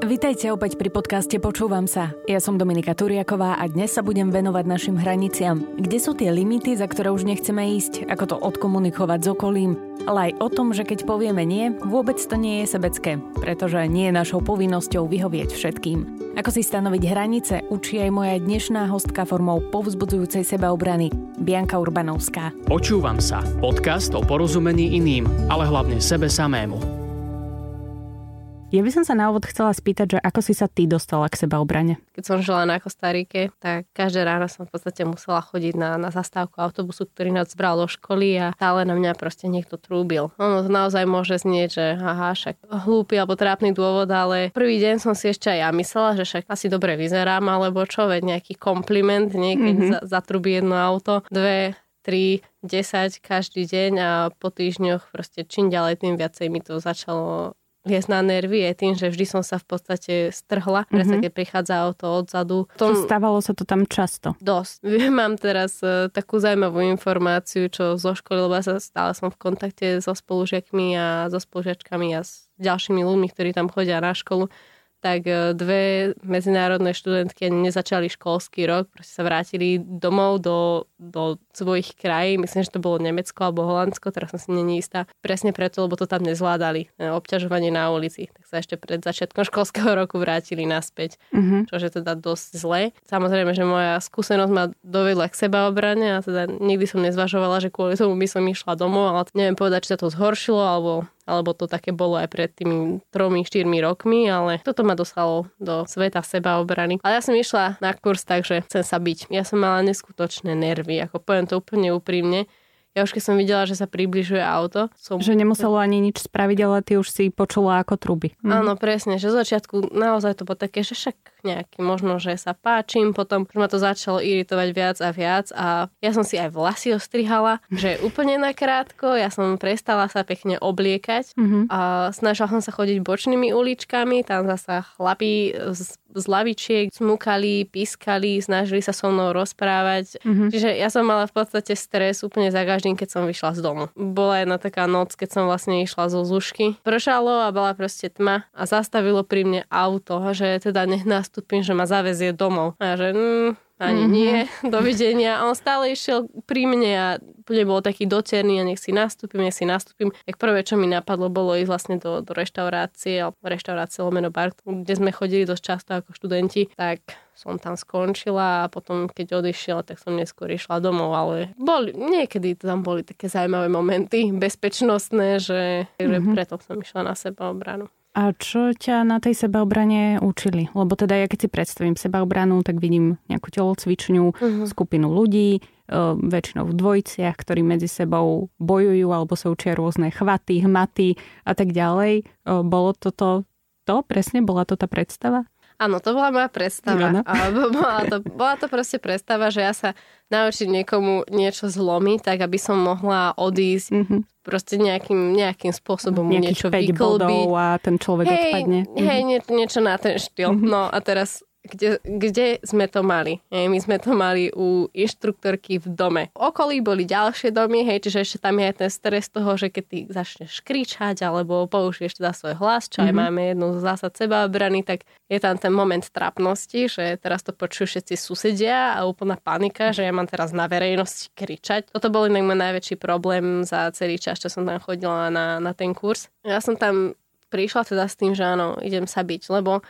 Vitajte opäť pri podcaste Počúvam sa. Ja som Dominika Turiaková a dnes sa budem venovať našim hraniciam. Kde sú tie limity, za ktoré už nechceme ísť, ako to odkomunikovať s okolím, ale aj o tom, že keď povieme nie, vôbec to nie je sebecké, pretože nie je našou povinnosťou vyhovieť všetkým. Ako si stanoviť hranice, učí aj moja dnešná hostka formou povzbudzujúcej sebaobrany, Bianka Urbanovská. Počúvam sa. Podcast o porozumení iným, ale hlavne sebe samému. Ja by som sa na úvod chcela spýtať, že ako si sa ty dostala k seba obrane? Keď som žila na Kostarike, tak každé ráno som v podstate musela chodiť na, na zastávku autobusu, ktorý nás bral do školy a stále na mňa proste niekto trúbil. Ono to naozaj môže znieť, že aha, však hlúpy alebo trápny dôvod, ale prvý deň som si ešte aj ja myslela, že však asi dobre vyzerám, alebo čo, veď nejaký kompliment, niekedy mm-hmm. za, zatrubí jedno auto, dve, 3, 10 každý deň a po týždňoch proste čím ďalej, tým viacej mi to začalo viesť na nervy je tým, že vždy som sa v podstate strhla, mm-hmm. presne keď prichádza auto odzadu. Tom, stávalo sa to tam často? Dosť. Mám teraz uh, takú zaujímavú informáciu, čo zo školy, lebo ja sa stále som v kontakte so spolužiakmi a so spolužiačkami a s ďalšími ľuďmi, ktorí tam chodia na školu tak e, dve medzinárodné študentky nezačali školský rok, proste sa vrátili domov do, do svojich krajín, myslím, že to bolo Nemecko alebo Holandsko, teraz som si není istá, presne preto, lebo to tam nezvládali, e, obťažovanie na ulici, tak sa ešte pred začiatkom školského roku vrátili naspäť, mm-hmm. čo je teda dosť zle. Samozrejme, že moja skúsenosť ma dovedla k sebaobrane a teda nikdy som nezvažovala, že kvôli tomu by som išla domov, ale neviem povedať, či sa to zhoršilo alebo alebo to také bolo aj pred tými tromi, štyrmi rokmi, ale toto ma dostalo do sveta sebaobrany. Ale ja som išla na kurz, takže chcem sa byť. Ja som mala neskutočné nervy, ako poviem to úplne úprimne. Ja už keď som videla, že sa približuje auto, som... Že nemuselo ani nič spraviť, ale ty už si počula ako truby. Mhm. Áno, presne, že z začiatku naozaj to bolo také, že však nejaký, možno, že sa páčim, potom už ma to začalo iritovať viac a viac a ja som si aj vlasy ostrihala, že úplne nakrátko, ja som prestala sa pekne obliekať mm-hmm. a snažila som sa chodiť bočnými uličkami, tam zasa chlapí z, z lavičiek smukali, pískali, snažili sa so mnou rozprávať. Mm-hmm. Čiže ja som mala v podstate stres úplne za každým, keď som vyšla z domu. Bola jedna taká noc, keď som vlastne išla zo zušky. Pršalo a bola proste tma a zastavilo pri mne auto, že teda nech nastúpim, že ma zavezie domov. A že mm, ani mm-hmm. nie, dovidenia. A on stále išiel pri mne a bol taký doterný a nech si nastúpim, nech si nastúpim. Tak prvé, čo mi napadlo, bolo ísť vlastne do, do reštaurácie, alebo reštaurácie Lomeno Bar, kde sme chodili dosť často ako študenti, tak som tam skončila a potom, keď odišiel, tak som neskôr išla domov, ale boli, niekedy tam boli také zaujímavé momenty, bezpečnostné, že, mm-hmm. že preto som išla na seba obranu. A čo ťa na tej sebaobrane učili? Lebo teda ja keď si predstavím sebaobranu, tak vidím nejakú telocvičňu, uh-huh. skupinu ľudí, e, väčšinou v dvojiciach, ktorí medzi sebou bojujú alebo sa učia rôzne chvaty, hmaty a tak ďalej. E, bolo toto to? Presne bola to tá predstava? Áno, to bola moja predstava. Alebo bola, to, bola to proste predstava, že ja sa naučiť niekomu niečo zlomiť, tak aby som mohla odísť mm-hmm. proste nejakým, nejakým spôsobom niečo vyklbiť. a ten človek hej, odpadne. Hej, nie, niečo na ten štýl. Mm-hmm. No a teraz kde, kde sme to mali. Hej, my sme to mali u inštruktorky v dome. V okolí boli ďalšie domy, hej, čiže ešte tam je aj ten stres toho, že keď ty začneš kričať alebo použiješ teda svoj hlas, čo mm-hmm. aj mhm. máme jednu z zásad sebaobrany, tak je tam ten moment trapnosti, že teraz to počujú všetci susedia a úplná panika, že ja mám teraz na verejnosti kričať. Toto bol inak môj najväčší problém za celý čas, čo som tam chodila na, na ten kurz. Ja som tam prišla teda s tým, že áno, idem sa byť, lebo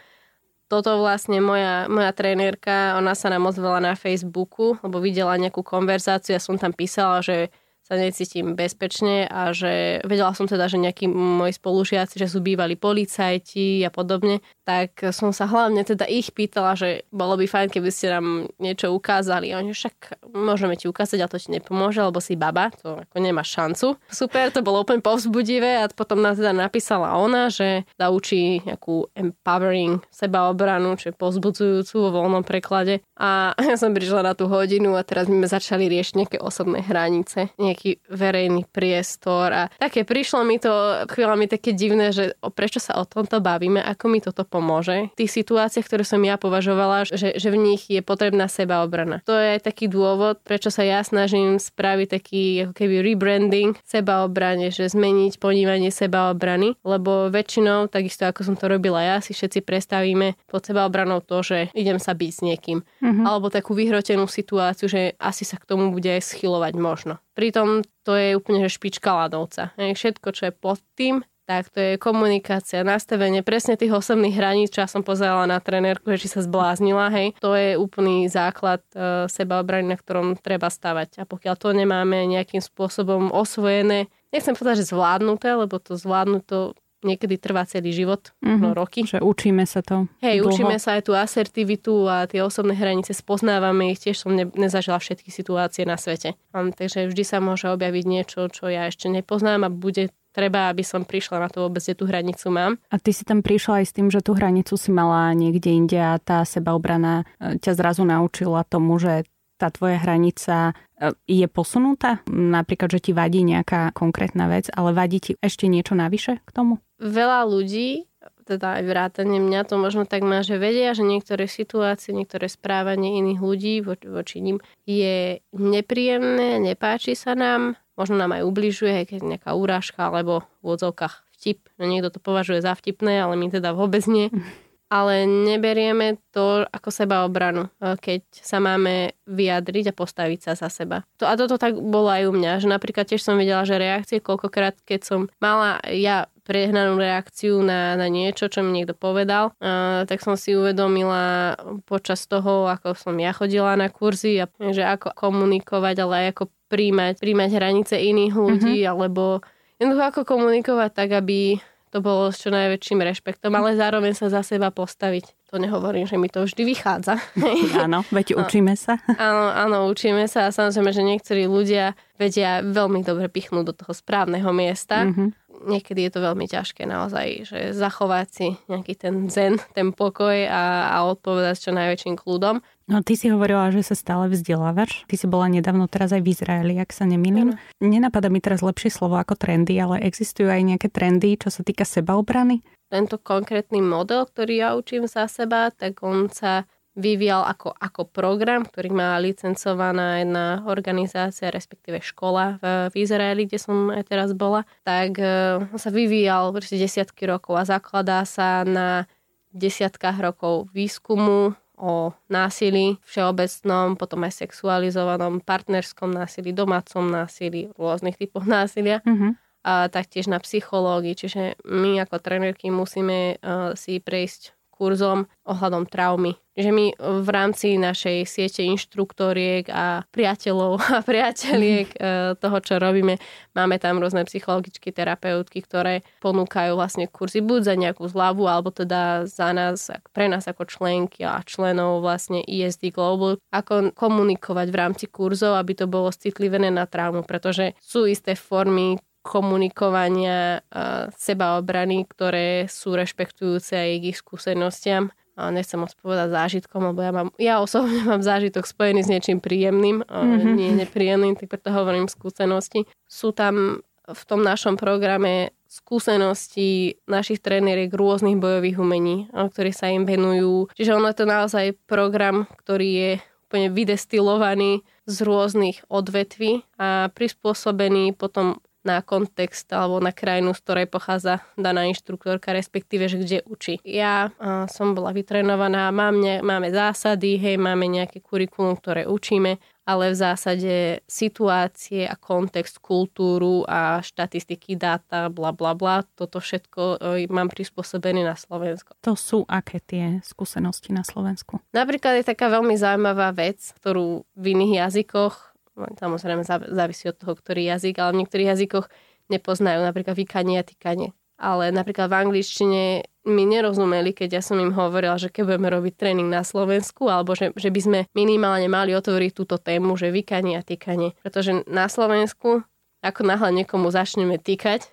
toto vlastne moja, moja trénerka, ona sa nám ozvala na Facebooku, lebo videla nejakú konverzáciu, ja som tam písala, že sa necítim bezpečne a že vedela som teda, že nejakí moji spolužiaci, že sú bývali policajti a podobne, tak som sa hlavne teda ich pýtala, že bolo by fajn, keby ste nám niečo ukázali. A oni však môžeme ti ukázať, ale to ti nepomôže, lebo si baba, to ako nemá šancu. Super, to bolo úplne povzbudivé a potom nám teda napísala ona, že da učí nejakú empowering sebaobranu, čiže povzbudzujúcu vo voľnom preklade. A ja som prišla na tú hodinu a teraz sme začali riešiť nejaké osobné hranice, nejaké nejaký verejný priestor a také prišlo mi to chvíľami také divné, že prečo sa o tomto bavíme, ako mi toto pomôže. V tých situáciách, ktoré som ja považovala, že, že v nich je potrebná sebaobrana. To je taký dôvod, prečo sa ja snažím spraviť taký ako keby rebranding sebaobrane, že zmeniť ponímanie sebaobrany, lebo väčšinou, takisto ako som to robila ja, si všetci predstavíme pod sebaobranou to, že idem sa byť s niekým. Mm-hmm. Alebo takú vyhrotenú situáciu, že asi sa k tomu bude aj schylovať možno. Pritom to je úplne že špička ľadovca. Všetko, čo je pod tým, tak to je komunikácia, nastavenie presne tých osobných hraníc, čo ja som pozerala na trenérku, že či sa zbláznila, hej. To je úplný základ e, sebaobrany, na ktorom treba stavať. A pokiaľ to nemáme nejakým spôsobom osvojené, nechcem povedať, že zvládnuté, lebo to zvládnuto niekedy trvá celý život, mm-hmm. no roky. Že učíme sa to. Hej, dlho. učíme sa aj tú asertivitu a tie osobné hranice spoznávame ich. Tiež som ne, nezažila všetky situácie na svete. Um, takže vždy sa môže objaviť niečo, čo ja ešte nepoznám a bude treba, aby som prišla na to vôbec, kde tú hranicu mám. A ty si tam prišla aj s tým, že tú hranicu si mala niekde inde a tá sebaobrana e, ťa zrazu naučila tomu, že tá tvoja hranica e, je posunutá? Napríklad, že ti vadí nejaká konkrétna vec, ale vadí ti ešte niečo navyše k tomu? Veľa ľudí, teda aj vrátane mňa, to možno tak má, že vedia, že niektoré situácie, niektoré správanie iných ľudí voči, voči ním je nepríjemné, nepáči sa nám, možno nám aj ubližuje, keď nejaká úrážka alebo v odzovkách vtip. No niekto to považuje za vtipné, ale my teda vôbec nie. ale neberieme to ako seba obranu, e, keď sa máme vyjadriť a postaviť sa za seba. To, a toto tak bolo aj u mňa, že napríklad tiež som videla, že reakcie koľkokrát, keď som mala ja prehnanú reakciu na, na niečo, čo mi niekto povedal, uh, tak som si uvedomila počas toho, ako som ja chodila na kurzy a že ako komunikovať, ale aj ako príjmať, príjmať hranice iných ľudí, mm-hmm. alebo jednoducho ako komunikovať tak, aby to bolo s čo najväčším rešpektom, ale zároveň sa za seba postaviť. To nehovorím, že mi to vždy vychádza. Áno, veď učíme sa. Áno, áno, učíme sa a samozrejme, že niektorí ľudia vedia veľmi dobre pichnúť do toho správneho miesta. Mm-hmm. Niekedy je to veľmi ťažké naozaj, že zachovať si nejaký ten zen, ten pokoj a, a odpovedať s čo najväčším kľudom. No ty si hovorila, že sa stále vzdelávaš. Ty si bola nedávno teraz aj v Izraeli, ak sa nemýlim. Mm. Nenapadá mi teraz lepšie slovo ako trendy, ale existujú aj nejaké trendy, čo sa týka sebaobrany? Tento konkrétny model, ktorý ja učím za seba, tak on sa vyvíjal ako, ako program, ktorý má licencovaná jedna organizácia, respektíve škola v, v Izraeli, kde som aj teraz bola, tak uh, sa vyvíjal desiatky rokov a zakladá sa na desiatkách rokov výskumu, o násilí všeobecnom, potom aj sexualizovanom, partnerskom násilí, domácom násilí, rôznych typoch násilia. Mm-hmm. A taktiež na psychológii, čiže my ako trénerky musíme uh, si prejsť kurzom ohľadom traumy. Že my v rámci našej siete inštruktoriek a priateľov a priateľiek mm. toho, čo robíme, máme tam rôzne psychologické terapeutky, ktoré ponúkajú vlastne kurzy buď za nejakú zľavu, alebo teda za nás, pre nás ako členky a členov vlastne ESD Global, ako komunikovať v rámci kurzov, aby to bolo citlivené na traumu, pretože sú isté formy komunikovania a sebaobrany, ktoré sú rešpektujúce aj ich skúsenostiam. A nechcem moc povedať zážitkom, lebo ja, mám, ja osobne mám zážitok spojený s niečím príjemným, mm-hmm. nie nepríjemným, tak preto hovorím skúsenosti. Sú tam v tom našom programe skúsenosti našich tréneriek rôznych bojových umení, ktorí sa im venujú. Čiže ono je to naozaj program, ktorý je úplne vydestilovaný z rôznych odvetví a prispôsobený potom na kontext alebo na krajinu, z ktorej pochádza daná inštruktorka, respektíve, že kde učí. Ja uh, som bola vytrenovaná, mám ne, máme zásady, hej, máme nejaké kurikulum, ktoré učíme, ale v zásade situácie a kontext, kultúru a štatistiky, dáta, bla bla bla, toto všetko uh, mám prispôsobené na Slovensku. To sú aké tie skúsenosti na Slovensku? Napríklad je taká veľmi zaujímavá vec, ktorú v iných jazykoch Samozrejme závisí od toho, ktorý jazyk, ale v niektorých jazykoch nepoznajú napríklad vykanie a tykanie. Ale napríklad v angličtine mi nerozumeli, keď ja som im hovorila, že keď budeme robiť tréning na Slovensku, alebo že, že by sme minimálne mali otvoriť túto tému, že vykanie a tykanie. Pretože na Slovensku, ako náhle niekomu začneme týkať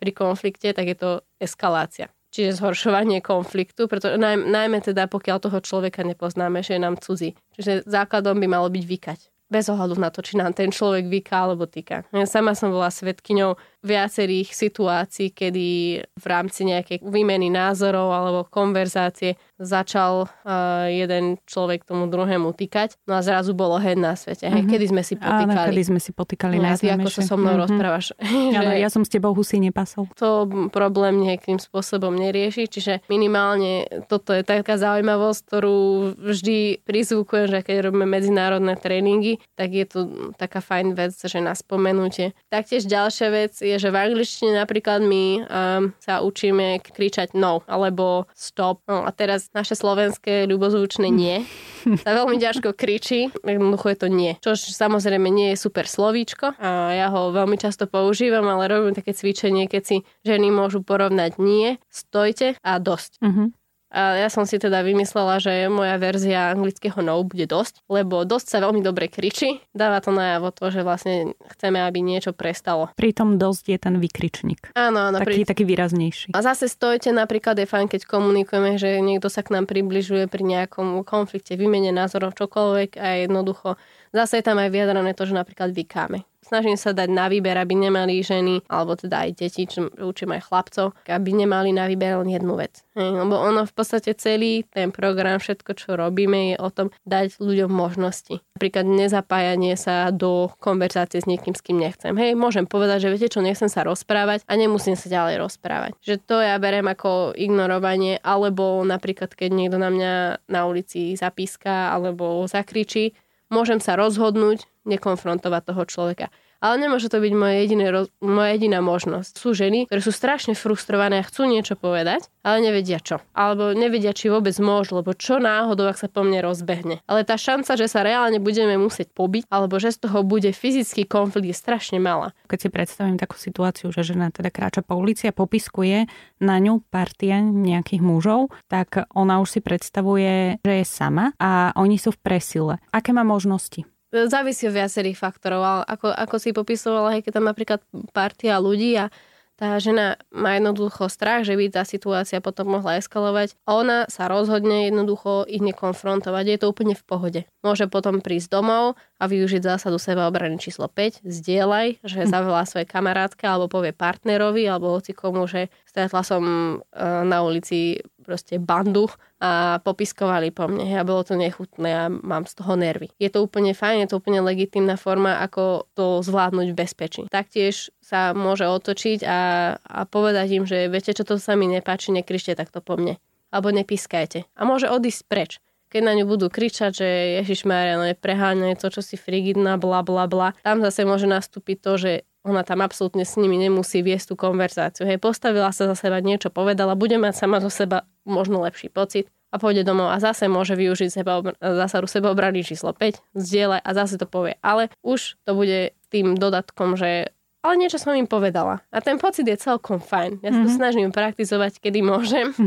pri konflikte, tak je to eskalácia. Čiže zhoršovanie konfliktu, pretože najmä teda pokiaľ toho človeka nepoznáme, že je nám cudzí. Čiže základom by malo byť vykať bez ohľadu na to, či nám ten človek vyká alebo týka. Ja sama som bola svetkyňou viacerých situácií, kedy v rámci nejakej výmeny názorov alebo konverzácie začal uh, jeden človek tomu druhému týkať, no a zrazu bolo hen na svete. Hej, mm-hmm. kedy sme si potýkali. Áno, kedy sme si potýkali ja, ty ako sa so mnou mm-hmm. rozprávaš. Áno, ja som s tebou husy nepasol. To problém nejakým spôsobom nerieši, čiže minimálne toto je taká zaujímavosť, ktorú vždy prizvukujem, že keď robíme medzinárodné tréningy, tak je to taká fajn vec, že na spomenutie. Taktiež ďalšia vec je, že v angličtine napríklad my um, sa učíme kričať no alebo stop. No a teraz naše slovenské ľubozvučné nie sa veľmi ťažko kričí, jednoducho je to nie. Čo samozrejme nie je super slovíčko a ja ho veľmi často používam, ale robím také cvičenie, keď si ženy môžu porovnať nie, stojte a dosť. Uh-huh. A ja som si teda vymyslela, že moja verzia anglického no bude dosť, lebo dosť sa veľmi dobre kričí. Dáva to najavo to, že vlastne chceme, aby niečo prestalo. Pritom dosť je ten vykričník. Áno, áno. Taký, pri... taký výraznejší. A zase stojte napríklad je fajn, keď komunikujeme, že niekto sa k nám približuje pri nejakom konflikte, výmene názorov, čokoľvek a jednoducho zase je tam aj vyjadrené to, že napríklad vykáme snažím sa dať na výber, aby nemali ženy, alebo teda aj deti, čo učím aj chlapcov, aby nemali na výber len jednu vec. Lebo ono v podstate celý ten program, všetko, čo robíme, je o tom dať ľuďom možnosti. Napríklad nezapájanie sa do konverzácie s niekým, s kým nechcem. Hej, môžem povedať, že viete čo, nechcem sa rozprávať a nemusím sa ďalej rozprávať. Že to ja berem ako ignorovanie, alebo napríklad, keď niekto na mňa na ulici zapíska alebo zakričí, môžem sa rozhodnúť nekonfrontovať toho človeka. Ale nemôže to byť moja, jediné, moja jediná možnosť. Sú ženy, ktoré sú strašne frustrované a chcú niečo povedať, ale nevedia čo. Alebo nevedia, či vôbec môžu, lebo čo náhodou, ak sa po mne rozbehne. Ale tá šanca, že sa reálne budeme musieť pobiť, alebo že z toho bude fyzický konflikt, je strašne malá. Keď si predstavím takú situáciu, že žena teda kráča po ulici a popiskuje na ňu partia nejakých mužov, tak ona už si predstavuje, že je sama a oni sú v presile. Aké má možnosti? Závisí od viacerých faktorov, ale ako, ako si popisovala, keď tam napríklad partia ľudí a tá žena má jednoducho strach, že by tá situácia potom mohla eskalovať a ona sa rozhodne jednoducho ich nekonfrontovať. Je to úplne v pohode. Môže potom prísť domov a využiť zásadu sebaobrany číslo 5. Zdieľaj, že hm. zavolá svoje kamarátke alebo povie partnerovi alebo hoci komu, že stretla som e, na ulici proste bandu a popiskovali po mne a bolo to nechutné a mám z toho nervy. Je to úplne fajn, je to úplne legitimná forma, ako to zvládnuť v bezpečí. Taktiež sa môže otočiť a, a povedať im, že viete, čo to sa mi nepáči, nekričte takto po mne. Alebo nepískajte. A môže odísť preč keď na ňu budú kričať, že Ježiš Maria, no je preháňané to, čo si frigidná, bla bla bla. Tam zase môže nastúpiť to, že ona tam absolútne s nimi nemusí viesť tú konverzáciu. Hej, postavila sa za seba, niečo povedala, bude mať sama zo seba možno lepší pocit a pôjde domov a zase môže využiť seba, zásadu sebaobrany číslo 5, zdieľaj a zase to povie. Ale už to bude tým dodatkom, že ale niečo som im povedala. A ten pocit je celkom fajn. Ja sa mm-hmm. to mhm. snažím praktizovať, kedy môžem.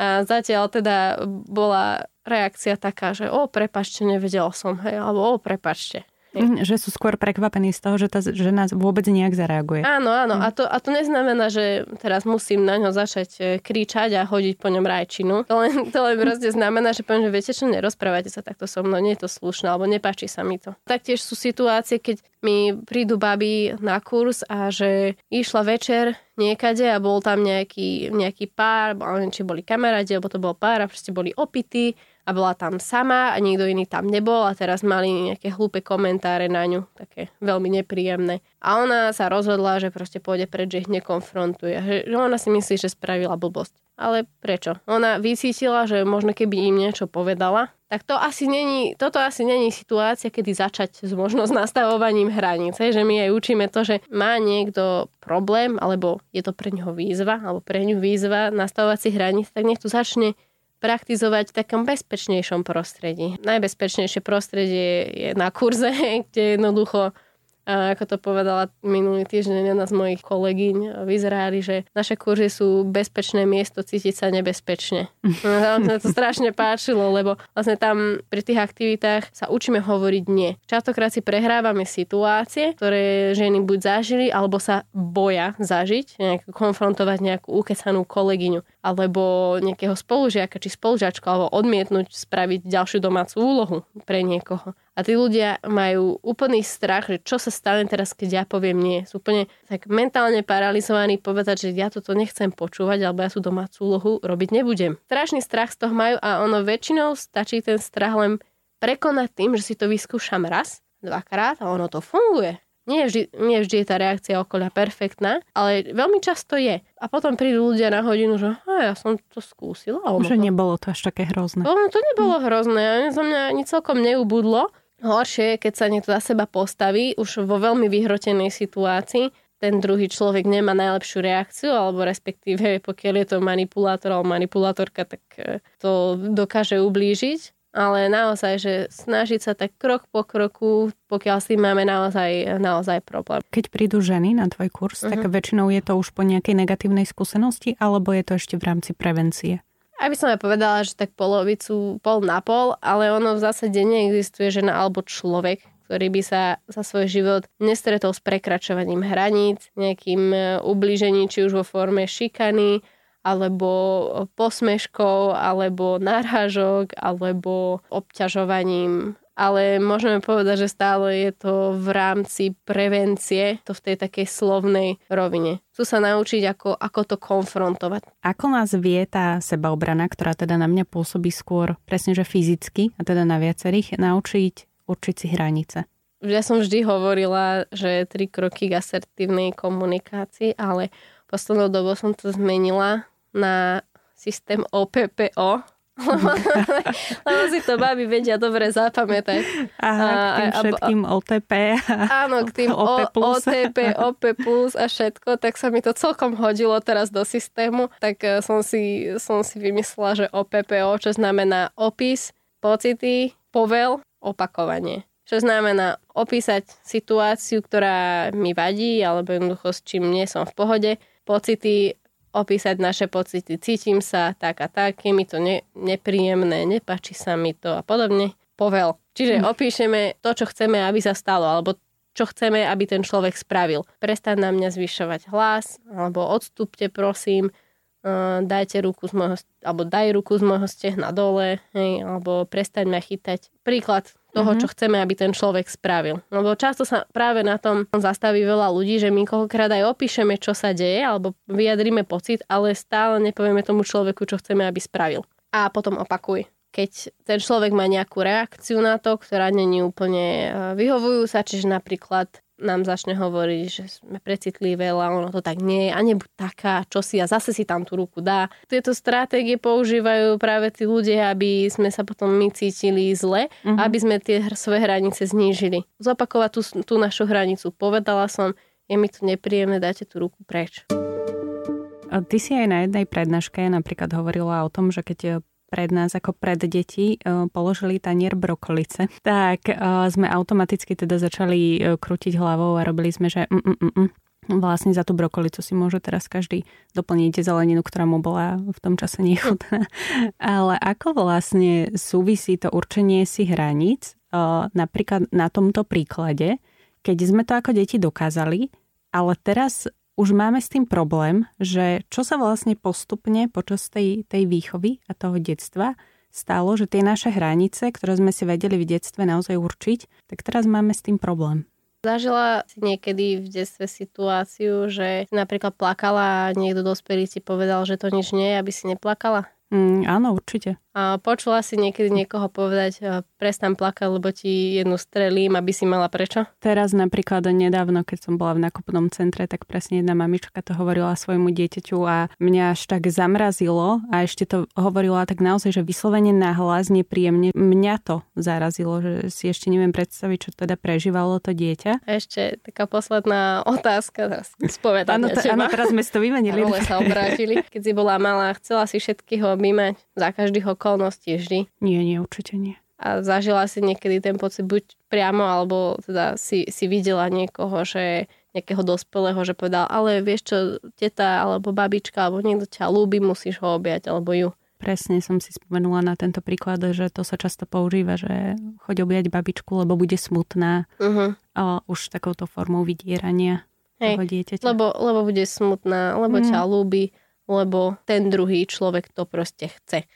A zatiaľ teda bola reakcia taká, že o, prepačte, nevedel som, hej, alebo o, prepačte. Mm, že sú skôr prekvapení z toho, že tá žena vôbec nejak zareaguje. Áno, áno. Mm. A, to, a to neznamená, že teraz musím na ňo začať e, kričať a hodiť po ňom rajčinu. To len, to len proste znamená, že poviem, že viete čo, nerozprávajte sa takto so mnou, nie je to slušné, alebo nepáči sa mi to. Taktiež sú situácie, keď mi prídu baby na kurz a že išla večer niekade a bol tam nejaký, nejaký pár, či boli kamaráti, alebo to bol pár a proste boli opití a bola tam sama a nikto iný tam nebol a teraz mali nejaké hlúpe komentáre na ňu, také veľmi nepríjemné. A ona sa rozhodla, že proste pôjde preč, že ich nekonfrontuje. Že ona si myslí, že spravila blbosť. Ale prečo? Ona vycítila, že možno keby im niečo povedala, tak to asi není, toto asi není situácia, kedy začať s možno s nastavovaním hraníc. Že my aj učíme to, že má niekto problém, alebo je to pre neho výzva, alebo pre ňu výzva nastavovať si hraníc, tak nech to začne praktizovať v takom bezpečnejšom prostredí. Najbezpečnejšie prostredie je na kurze, kde jednoducho a ako to povedala minulý týždeň jedna z mojich kolegyň v Izraeli, že naše kurzy sú bezpečné miesto cítiť sa nebezpečne. Tam sa to strašne páčilo, lebo vlastne tam pri tých aktivitách sa učíme hovoriť nie. Častokrát si prehrávame situácie, ktoré ženy buď zažili, alebo sa boja zažiť, nejak konfrontovať nejakú ukecanú kolegyňu. Alebo nejakého spolužiaka či spolužiačku alebo odmietnúť spraviť ďalšiu domácu úlohu pre niekoho. A tí ľudia majú úplný strach, že čo sa stane teraz, keď ja poviem nie. Sú úplne tak mentálne paralizovaní povedať, že ja toto nechcem počúvať alebo ja tú domácu úlohu robiť nebudem. Strašný strach z toho majú a ono väčšinou stačí ten strach len prekonať tým, že si to vyskúšam raz, dvakrát a ono to funguje. Nie vždy, nie vždy je tá reakcia okolia perfektná, ale veľmi často je. A potom prídu ľudia na hodinu, že ja som to skúsila. Že to... nebolo to až také hrozné. Ono to nebolo hm. hrozné. Za mňa ani celkom neubudlo. Horšie je, keď sa niekto za seba postaví už vo veľmi vyhrotenej situácii, ten druhý človek nemá najlepšiu reakciu, alebo respektíve pokiaľ je to manipulátor alebo manipulátorka, tak eh, to dokáže ublížiť ale naozaj, že snažiť sa tak krok po kroku, pokiaľ si máme naozaj, naozaj problém. Keď prídu ženy na tvoj kurz, uh-huh. tak mhm. väčšinou je to už po nejakej negatívnej skúsenosti, alebo je to ešte v rámci prevencie? Aby som aj povedala, že tak polovicu pol na pol, ale ono v zásade neexistuje žena alebo človek, ktorý by sa za svoj život nestretol s prekračovaním hraníc, nejakým e, ublížením, či už vo forme šikany, alebo posmeškou, alebo náražok, alebo obťažovaním. Ale môžeme povedať, že stále je to v rámci prevencie, to v tej takej slovnej rovine. Chcú sa naučiť, ako, ako to konfrontovať. Ako nás vie tá sebaobrana, ktorá teda na mňa pôsobí skôr presne, že fyzicky, a teda na viacerých, naučiť určiť si hranice? Ja som vždy hovorila, že tri kroky k asertívnej komunikácii, ale poslednou dobou som to zmenila na systém OPPO, lebo si to babi vedia dobre zapamätať. Aha, k tým všetkým a, OTP. Áno, k tým OP+. OTP, OP+, a všetko, tak sa mi to celkom hodilo teraz do systému, tak e, som si, som si vymyslela, že OPPO, čo znamená opis, pocity, povel, opakovanie. Čo znamená opísať situáciu, ktorá mi vadí, alebo jednoducho s čím nie som v pohode, pocity opísať naše pocity. Cítim sa tak a tak, je mi to ne, nepríjemné, nepačí sa mi to a podobne. Povel. Čiže hm. opíšeme to, čo chceme, aby sa stalo, alebo čo chceme, aby ten človek spravil. Prestaň na mňa zvyšovať hlas, alebo odstúpte, prosím, uh, dajte ruku z môjho, alebo daj ruku z môjho stehna dole, hej, alebo prestaň ma chytať. Príklad, toho, mm-hmm. čo chceme, aby ten človek spravil. Lebo často sa práve na tom zastaví veľa ľudí, že my koľkokrát aj opíšeme, čo sa deje, alebo vyjadríme pocit, ale stále nepovieme tomu človeku, čo chceme, aby spravil. A potom opakuj. Keď ten človek má nejakú reakciu na to, ktorá není úplne e, vyhovujúca, čiže napríklad nám začne hovoriť, že sme precitlivé, ale ono to tak nie je a nebuď taká, čo si a zase si tam tú ruku dá. Tieto stratégie používajú práve tí ľudia, aby sme sa potom my cítili zle, mm-hmm. aby sme tie svoje hranice znížili. Zopakovať tú, tú našu hranicu. Povedala som, je mi to nepríjemné, dajte tú ruku preč. Ty si aj na jednej prednáške napríklad hovorila o tom, že keď pred nás ako pred deti e, položili tanier brokolice, tak e, sme automaticky teda začali e, krútiť hlavou a robili sme, že mm, mm, mm, mm. vlastne za tú brokolicu si môže teraz každý doplniť zeleninu, ktorá mu bola v tom čase nechutná. Ale ako vlastne súvisí to určenie si hraníc, napríklad na tomto príklade, keď sme to ako deti dokázali, ale teraz už máme s tým problém, že čo sa vlastne postupne počas tej, tej výchovy a toho detstva stalo, že tie naše hranice, ktoré sme si vedeli v detstve naozaj určiť, tak teraz máme s tým problém. Zažila si niekedy v detstve situáciu, že napríklad plakala a niekto dospelý ti povedal, že to nič nie je, aby si neplakala? Mm, áno, určite. A počula si niekedy niekoho povedať, prestan plakať, lebo ti jednu strelím, aby si mala prečo? Teraz napríklad nedávno, keď som bola v nakupnom centre, tak presne jedna mamička to hovorila svojmu dieťaťu a mňa až tak zamrazilo a ešte to hovorila tak naozaj, že vyslovene na hlas nepríjemne. Mňa to zarazilo, že si ešte neviem predstaviť, čo teda prežívalo to dieťa. A ešte taká posledná otázka, spovedať áno, t- áno, teraz sme si to vymenili. sa obrátili. Keď si bola malá, chcela si všetkých objímať za každého okolností vždy. Nie, nie, určite nie. A zažila si niekedy ten pocit buď priamo, alebo teda si, si videla niekoho, že nejakého dospelého, že povedal, ale vieš čo, teta alebo babička, alebo niekto ťa ľúbi, musíš ho objať, alebo ju. Presne som si spomenula na tento príklad, že to sa často používa, že choď objať babičku, lebo bude smutná. Uh-huh. A už takouto formou vydierania Hej, toho dieťaťa. Lebo, lebo bude smutná, lebo mm. ťa ľúbi lebo ten druhý človek to proste chce.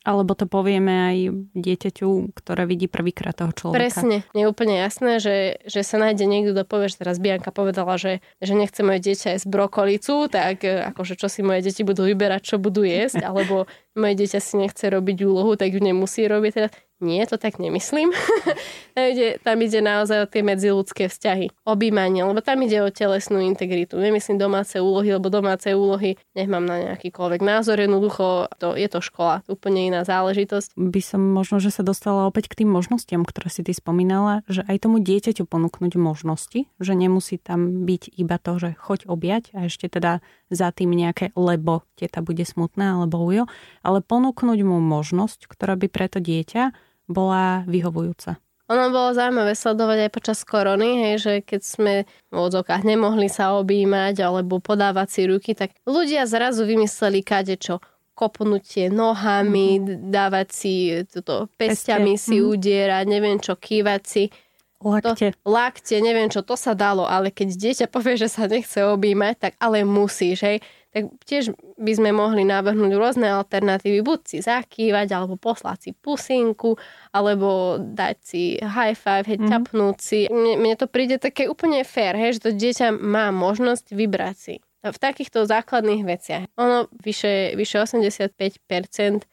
Alebo to povieme aj dieťaťu, ktoré vidí prvýkrát toho človeka. Presne. Je úplne jasné, že, že sa nájde niekto, kto povie, že teraz Bianka povedala, že, že nechce moje dieťa jesť brokolicu, tak e, akože čo si moje deti budú vyberať, čo budú jesť, alebo moje dieťa si nechce robiť úlohu, tak ju nemusí robiť. Teda nie, to tak nemyslím. tam, ide, tam ide naozaj o tie medziludské vzťahy. Obímanie, lebo tam ide o telesnú integritu. Nemyslím domáce úlohy, lebo domáce úlohy nech mám na nejakýkoľvek názor. Jednoducho to, je to škola, úplne iná záležitosť. By som možno, že sa dostala opäť k tým možnostiam, ktoré si ty spomínala, že aj tomu dieťaťu ponúknuť možnosti, že nemusí tam byť iba to, že choď objať a ešte teda za tým nejaké lebo teta bude smutná alebo ujo, ale ponúknuť mu možnosť, ktorá by pre to dieťa bola vyhovujúca. Ono bolo zaujímavé sledovať aj počas korony, hej, že keď sme v odzokách nemohli sa objímať alebo podávať si ruky, tak ľudia zrazu vymysleli kadečo kopnutie nohami, mm-hmm. dávať si toto pestiami Pestie. si mm-hmm. udierať, neviem čo, kývať si. Lakte. To, lakte, neviem čo, to sa dalo, ale keď dieťa povie, že sa nechce objímať, tak ale musíš, hej tak tiež by sme mohli navrhnúť rôzne alternatívy, buď si zakývať, alebo poslať si pusinku, alebo dať si high five, hej, mm. ťapnúť si. Mne, mne to príde také úplne fér, hej, že to dieťa má možnosť vybrať si v takýchto základných veciach. Ono vyše, vyše 85%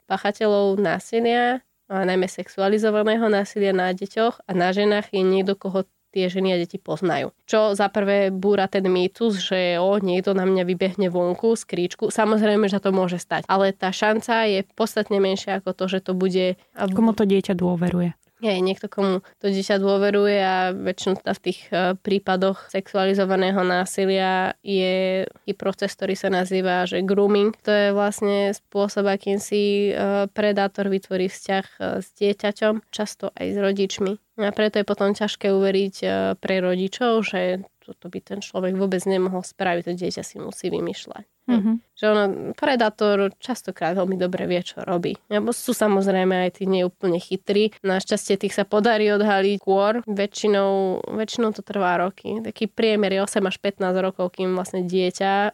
pachateľov násilia, a najmä sexualizovaného násilia na deťoch a na ženách je niekto, koho tie ženy a deti poznajú. Čo za prvé búra ten mýtus, že o, niekto na mňa vybehne vonku z kríčku. Samozrejme, že to môže stať. Ale tá šanca je podstatne menšia ako to, že to bude... Komu to dieťa dôveruje? Je niekto, komu to dieťa dôveruje a väčšinou teda v tých e, prípadoch sexualizovaného násilia je i proces, ktorý sa nazýva že grooming. To je vlastne spôsob, akým si e, predátor vytvorí vzťah e, s dieťaťom, často aj s rodičmi. A preto je potom ťažké uveriť pre rodičov, že toto by ten človek vôbec nemohol spraviť, to dieťa si musí vymýšľať. Mm-hmm. Že ono, predátor častokrát veľmi dobre vie, čo robí. Lebo sú samozrejme aj tí neúplne chytrí. Našťastie tých sa podarí odhaliť skôr. Väčšinou, väčšinou to trvá roky. Taký priemer je 8 až 15 rokov, kým vlastne dieťa e,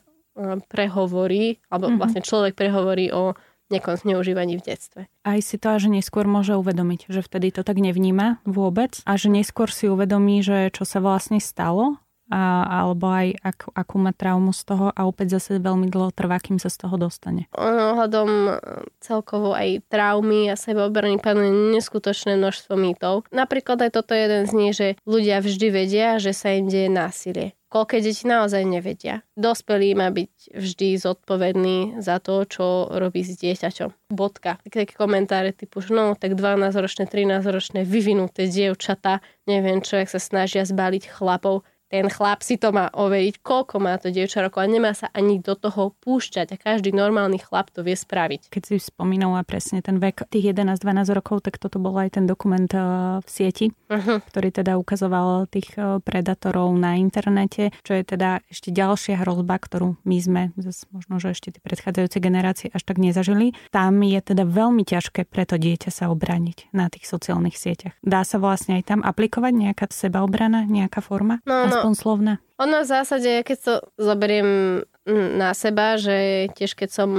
prehovorí, alebo mm-hmm. vlastne človek prehovorí o nejakom zneužívaní v detstve. Aj si to že neskôr môže uvedomiť, že vtedy to tak nevníma vôbec a že neskôr si uvedomí, že čo sa vlastne stalo a, alebo aj ak, akú má traumu z toho a opäť zase veľmi dlho trvá, kým sa z toho dostane. Ono hľadom e, celkovo aj traumy a sebeobrany panuje neskutočné množstvo mýtov. Napríklad aj toto je jeden z nich, že ľudia vždy vedia, že sa im deje násilie. Koľké deti naozaj nevedia. Dospelý má byť vždy zodpovedný za to, čo robí s dieťaťom. Bodka. Také komentáre typu, že no, tak 12-ročné, 13-ročné vyvinuté dievčata, neviem čo, jak sa snažia zbaliť chlapov ten chlap si to má overiť, koľko má to dievča rokov a nemá sa ani do toho púšťať a každý normálny chlap to vie spraviť. Keď si spomínala presne ten vek tých 11-12 rokov, tak toto bol aj ten dokument eh, v sieti, uh-huh. ktorý teda ukazoval tých eh, predatorov na internete, čo je teda ešte ďalšia hrozba, ktorú my sme, zase možno, že ešte tie predchádzajúce generácie až tak nezažili. Tam je teda veľmi ťažké pre to dieťa sa obrániť na tých sociálnych sieťach. Dá sa vlastne aj tam aplikovať nejaká sebaobrana, nejaká forma? No, no, aspoň slovná? Ono v zásade, keď to zoberiem na seba, že tiež keď som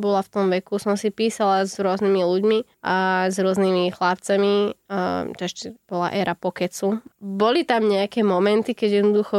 bola v tom veku, som si písala s rôznymi ľuďmi a s rôznymi chlapcami, to ešte bola éra pokecu. Boli tam nejaké momenty, keď jednoducho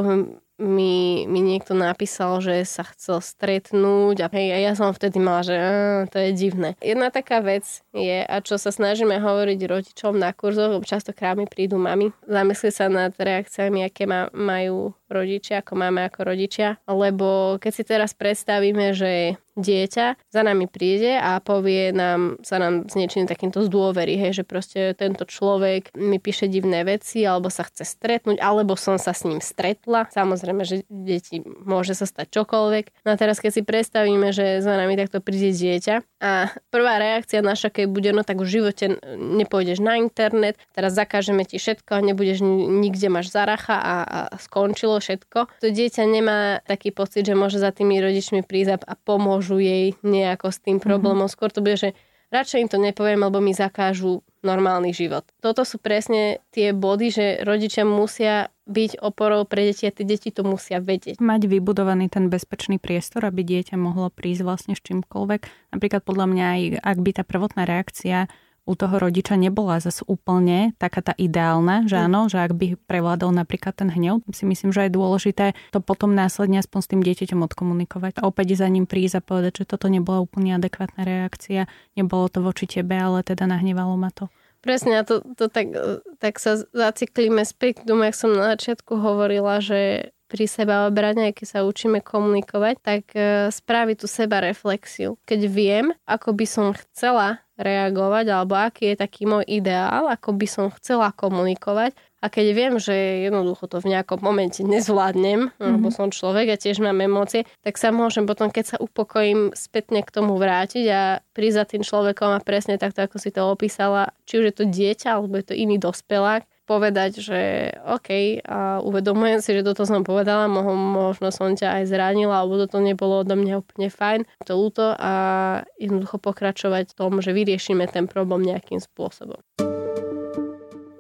mi, mi niekto napísal, že sa chcel stretnúť a, hej, a ja som vtedy mala, že á, to je divné. Jedna taká vec je, a čo sa snažíme hovoriť rodičom na kurzoch, častokrát mi prídu mami, zamyslieť sa nad reakciami, aké ma, majú rodičia, ako máme ako rodičia. Lebo keď si teraz predstavíme, že dieťa za nami príde a povie nám, sa nám s niečím takýmto zdôverí, hej, že proste tento človek mi píše divné veci, alebo sa chce stretnúť, alebo som sa s ním stretla. Samozrejme, že deti môže sa stať čokoľvek. No a teraz keď si predstavíme, že za nami takto príde dieťa a prvá reakcia naša, keď bude, no tak v živote nepôjdeš na internet, teraz zakážeme ti všetko nebudeš nikde máš zaracha a, a skončilo všetko. To dieťa nemá taký pocit, že môže za tými rodičmi prísť a pomôžu jej nejako s tým mhm. problémom. Mm-hmm. Skôr to bude, že radšej im to nepoviem, lebo mi zakážu normálny život. Toto sú presne tie body, že rodičia musia byť oporou pre deti a tie deti to musia vedieť. Mať vybudovaný ten bezpečný priestor, aby dieťa mohlo prísť vlastne s čímkoľvek. Napríklad podľa mňa aj ak by tá prvotná reakcia u toho rodiča nebola zase úplne taká tá ideálna, že áno, že ak by prevládol napríklad ten hnev, si myslím, že je dôležité to potom následne aspoň s tým dieťaťom odkomunikovať. A opäť za ním prísť a povedať, že toto nebola úplne adekvátna reakcia, nebolo to voči tebe, ale teda nahnevalo ma to. Presne, a to, to tak, tak sa zaciklíme späť k tomu, jak som na začiatku hovorila, že pri seba obrane, keď sa učíme komunikovať, tak e, spraviť tú seba reflexiu. Keď viem, ako by som chcela reagovať, alebo aký je taký môj ideál, ako by som chcela komunikovať. A keď viem, že jednoducho to v nejakom momente nezvládnem, mm-hmm. lebo som človek a tiež mám emócie, tak sa môžem potom, keď sa upokojím, spätne k tomu vrátiť a prísť za tým človekom a presne takto, ako si to opísala, či už je to dieťa, alebo je to iný dospelák, povedať, že OK, a uvedomujem si, že toto som povedala, možno som ťa aj zranila, alebo toto nebolo odo mňa úplne fajn, to ľúto a jednoducho pokračovať v tom, že vyriešime ten problém nejakým spôsobom.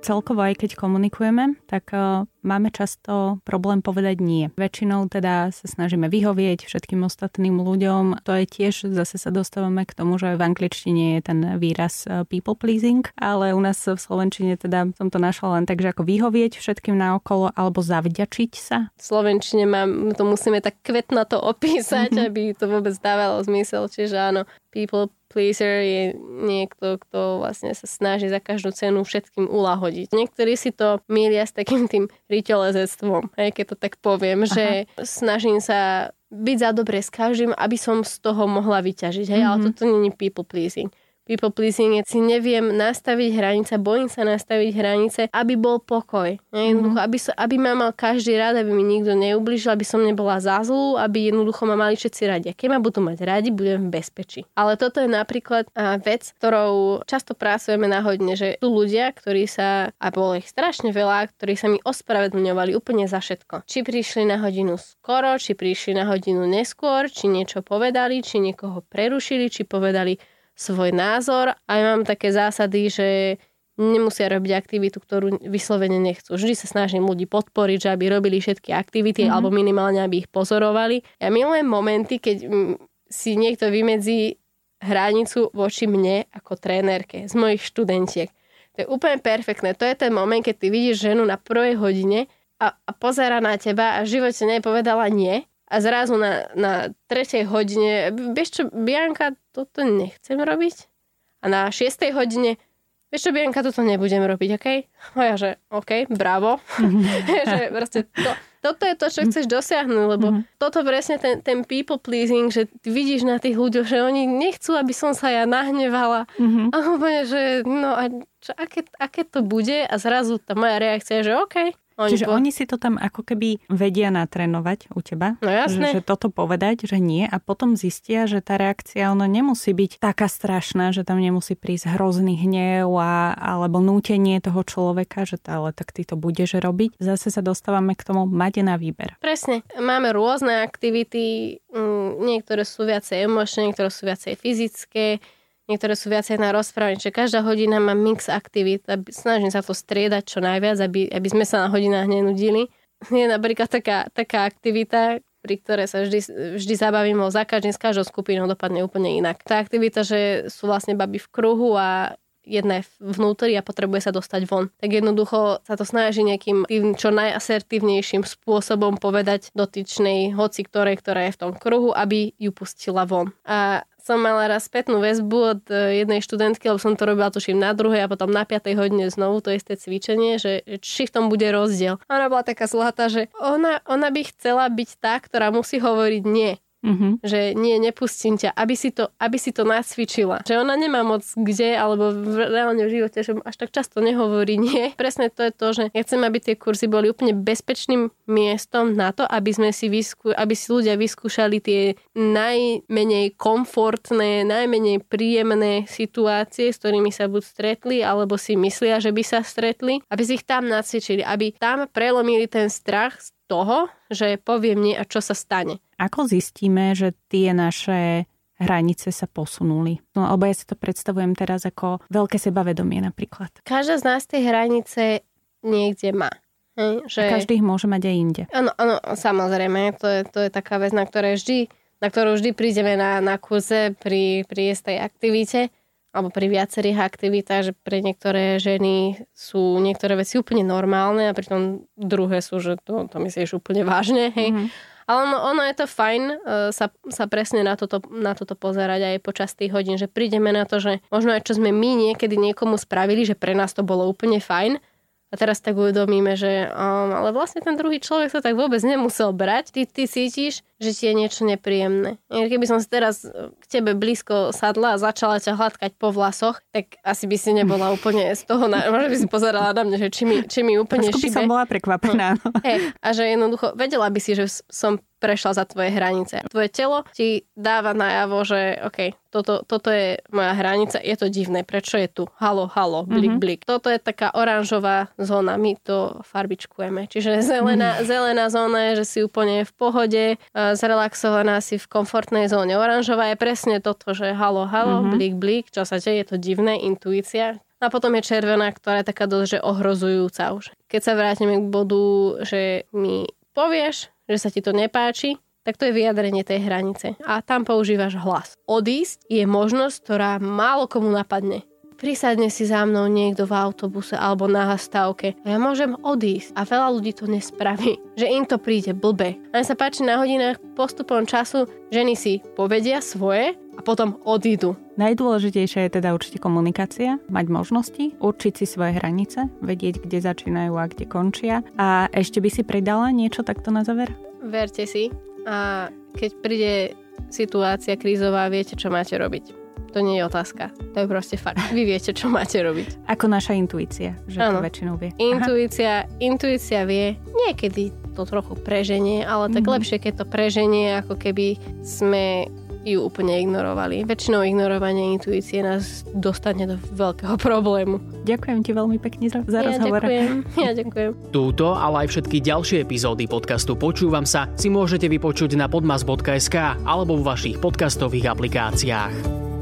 Celkovo aj keď komunikujeme, tak uh, máme často problém povedať nie. Väčšinou teda sa snažíme vyhovieť všetkým ostatným ľuďom. To je tiež, zase sa dostávame k tomu, že v angličtine je ten výraz uh, people pleasing, ale u nás v slovenčine teda som to našla len tak, že ako vyhovieť všetkým naokolo alebo zavďačiť sa. V slovenčine mám, to musíme tak kvetno to opísať, mm-hmm. aby to vôbec dávalo zmysel. Čiže áno, people pleaser je niekto, kto vlastne sa snaží za každú cenu všetkým ulahodiť. Niektorí si to milia s takým tým riteľezectvom, hej, keď to tak poviem, Aha. že snažím sa byť za dobre s každým, aby som z toho mohla vyťažiť. Hej, mm-hmm. ale mhm. toto není people pleasing people pleasing si neviem nastaviť hranice, bojím sa nastaviť hranice, aby bol pokoj. Jednoducho, mm-hmm. aby, so, aby ma mal každý rád, aby mi nikto neublížil, aby som nebola za zlú, aby jednoducho ma mali všetci radi. A keď ma budú mať radi, budem v bezpečí. Ale toto je napríklad vec, ktorou často pracujeme náhodne, že sú ľudia, ktorí sa, a bolo ich strašne veľa, ktorí sa mi ospravedlňovali úplne za všetko. Či prišli na hodinu skoro, či prišli na hodinu neskôr, či niečo povedali, či niekoho prerušili, či povedali svoj názor a ja mám také zásady, že nemusia robiť aktivitu, ktorú vyslovene nechcú. Vždy sa snažím ľudí podporiť, že aby robili všetky aktivity mm-hmm. alebo minimálne, aby ich pozorovali. Ja milujem momenty, keď si niekto vymedzí hranicu voči mne ako trénerke z mojich študentiek. To je úplne perfektné. To je ten moment, keď ty vidíš ženu na prvej hodine a, a pozera na teba a v živote nepovedala nie a zrazu na, na tretej hodine, vieš čo, Bianka, toto nechcem robiť. A na šiestej hodine, vieš čo, Bianka, toto nebudem robiť, OK? A ja, že OK, bravo. že proste to, toto je to, čo chceš dosiahnuť, lebo mm-hmm. toto presne ten, ten people pleasing, že vidíš na tých ľuďoch, že oni nechcú, aby som sa ja nahnevala. Mm-hmm. A úplne, že no a čo, aké, aké to bude? A zrazu tá moja reakcia je, že OK, oni Čiže po... oni si to tam ako keby vedia natrénovať u teba. No jasne. Že, že toto povedať, že nie a potom zistia, že tá reakcia ona nemusí byť taká strašná, že tam nemusí prísť hrozný hnev a, alebo nútenie toho človeka, že to, ale tak ty to budeš robiť. Zase sa dostávame k tomu mať na výber. Presne. Máme rôzne aktivity, niektoré sú viacej emočné, niektoré sú viacej fyzické, niektoré sú viacej na rozprávanie. Čiže každá hodina má mix aktivít. Snažím sa to striedať čo najviac, aby, aby sme sa na hodinách nenudili. Je napríklad taká, taká aktivita, pri ktoré sa vždy, vždy zabavím, o za každým, s každou skupinou dopadne úplne inak. Tá aktivita, že sú vlastne baby v kruhu a jedna je vnútri a potrebuje sa dostať von. Tak jednoducho sa to snaží nejakým tým čo najasertívnejším spôsobom povedať dotyčnej hoci ktorej, ktorá je v tom kruhu, aby ju pustila von. A som mala raz spätnú väzbu od e, jednej študentky, lebo som to robila tuším na druhej a potom na piatej hodine znovu to isté cvičenie, že či v tom bude rozdiel. Ona bola taká zlatá, že ona, ona by chcela byť tá, ktorá musí hovoriť nie. Mm-hmm. Že nie, nepustím ťa, aby si, to, aby si to nacvičila. Že ona nemá moc kde, alebo v, reálne v živote, že až tak často nehovorí nie. Presne to je to, že ja chcem, aby tie kurzy boli úplne bezpečným miestom na to, aby sme si vyskú, aby si ľudia vyskúšali tie najmenej komfortné, najmenej príjemné situácie, s ktorými sa buď stretli, alebo si myslia, že by sa stretli, aby si ich tam nacvičili, aby tam prelomili ten strach toho, že poviem nie a čo sa stane. Ako zistíme, že tie naše hranice sa posunuli? No, alebo ja si to predstavujem teraz ako veľké sebavedomie napríklad. Každá z nás tie hranice niekde má. Hej, že... A každý ich môže mať aj inde. Áno, áno, samozrejme, to je, to je taká vec, na, ktoré vždy, na ktorú vždy prídeme na, na kurze pri, pri istej aktivite alebo pri viacerých aktivitách, že pre niektoré ženy sú niektoré veci úplne normálne a pritom druhé sú, že to, to myslíš úplne vážne, hej. Mm-hmm. Ale ono, ono je to fajn uh, sa, sa presne na toto, na toto pozerať aj počas tých hodín, že prídeme na to, že možno aj čo sme my niekedy niekomu spravili, že pre nás to bolo úplne fajn, a teraz tak uvedomíme, že um, ale vlastne ten druhý človek sa tak vôbec nemusel brať. Ty, ty cítiš, že ti je niečo nepríjemné. Keby som si teraz k tebe blízko sadla a začala ťa hladkať po vlasoch, tak asi by si nebola úplne z toho, na, možno by si pozerala na mňa, že či mi, či mi úplne Trošku šibe. by som bola prekvapená. No. Hey, a že jednoducho vedela by si, že som prešla za tvoje hranice. Tvoje telo ti dáva najavo, že OK, toto, toto je moja hranica, je to divné, prečo je tu? Halo, halo, blik, mm-hmm. blik. Toto je taká oranžová zóna, my to farbičkujeme. Čiže zelená, mm. zelená zóna je, že si úplne v pohode, zrelaxovaná si v komfortnej zóne. Oranžová je presne toto, že halo, halo, mm-hmm. blik, blik, čo sa deje, je to divné, intuícia. A potom je červená, ktorá je taká dosť že ohrozujúca už. Keď sa vrátime k bodu, že mi povieš, že sa ti to nepáči, tak to je vyjadrenie tej hranice. A tam používaš hlas. Odísť je možnosť, ktorá málo komu napadne. Prisadne si za mnou niekto v autobuse alebo na hastávke a ja môžem odísť a veľa ľudí to nespraví, že im to príde blbe. A sa páči na hodinách postupom času, ženy si povedia svoje a potom odídu. Najdôležitejšia je teda určite komunikácia, mať možnosti, určiť si svoje hranice, vedieť, kde začínajú a kde končia. A ešte by si pridala niečo takto na záver? Verte si a keď príde situácia krízová, viete, čo máte robiť. To nie je otázka. To je proste fakt. Vy viete, čo máte robiť. Ako naša intuícia, že ano. to väčšinou vie. Intuícia, intuícia vie. Niekedy to trochu preženie, ale tak mm-hmm. lepšie, keď to preženie, ako keby sme ju úplne ignorovali. Väčšinou ignorovanie intuície nás dostane do veľkého problému. Ďakujem ti veľmi pekne za, za ja rozhovor. Ďakujem. Ja ďakujem. Túto, ale aj všetky ďalšie epizódy podcastu Počúvam sa si môžete vypočuť na podmas.sk alebo v vašich podcastových aplikáciách.